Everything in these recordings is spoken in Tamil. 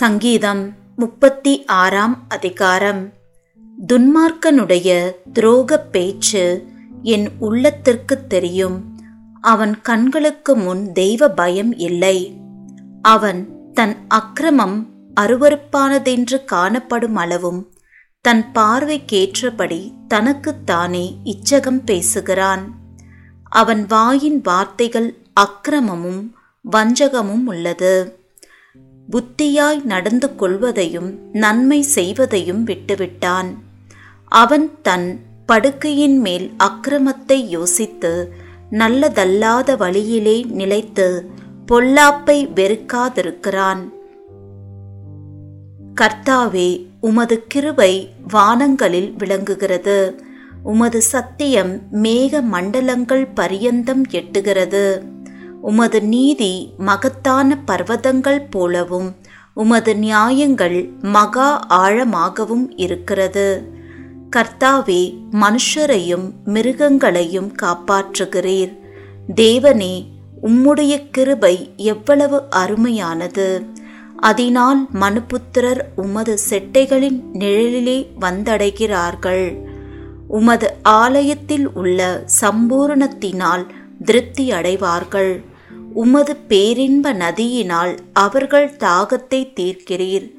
சங்கீதம் முப்பத்தி ஆறாம் அதிகாரம். துன்மார்க்கனுடைய துரோகப் பேச்சு என் உள்ளத்திற்கு தெரியும். அவன் கண்களுக்கு முன் தெய்வ பயம் இல்லை. அவன் தன் அக்கிரமம் அருவருப்பானதென்று காணப்படும் அளவும் தன் பார்வைக்கேற்றபடி தனக்குத்தானே இச்சகம் பேசுகிறான். அவன் வாயின் வார்த்தைகள் அக்கிரமமும் வஞ்சகமும் உள்ளது. புத்தியாய் நடந்து கொள்வதையும் நன்மை செய்வதையும் விட்டுவிட்டான். அவன் தன் படுக்கையின் மேல் அக்கிரமத்தை யோசித்து நல்லதல்லாத வழியிலே நிலைத்து பொல்லாப்பை வெறுக்காதிருக்கிறான். கர்த்தாவே உமது கிருபை வானங்களில் விளங்குகிறது. உமது சத்தியம் மேக மண்டலங்கள் பரியந்தம் எட்டுகிறது. உமது நீதி மகத்தான பர்வதங்கள் போலவும் உமது நியாயங்கள் மகா ஆழமாகவும் இருக்கிறது. கர்த்தாவே மனுஷரையும் மிருகங்களையும் காப்பாற்றுகிறீர். தேவனே உம்முடைய கிருபை எவ்வளவு அருமையானது. அதனால் மனுபுத்திரர் உமது செட்டைகளின் நிழலிலே வந்தடைகிறார்கள். உமது ஆலயத்தில் உள்ள சம்பூரணத்தினால் திருப்தி அடைவார்கள். உமது பேரின்ப நதியினால் அவர்கள் தாகத்தை தீர்க்கிறீர்.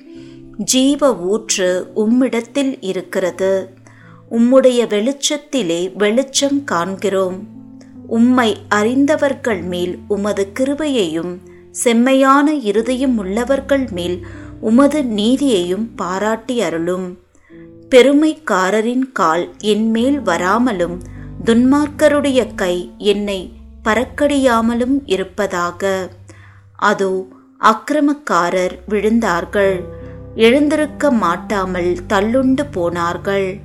ஜீவ ஊற்று உம்மிடத்தில் இருக்கிறது. உம்முடைய வெளிச்சத்திலே வெளிச்சம் காண்கிறோம். உம்மை அறிந்தவர்கள் மேல் உமது கிருபையையும் செம்மையான இருதயம் உள்ளவர்கள் மேல் உமது நீதியையும் பாராட்டி அருளும். பெருமைக்காரரின் கால் என்மேல் வராமலும் துன்மார்க்கருடைய கை என்னை பறக்கடியாமலும் இருப்பதாக. அதோ அக்கிரமக்காரர் விழுந்தார்கள். எழுந்திருக்க மாட்டாமல் தள்ளுண்டு போனார்கள்.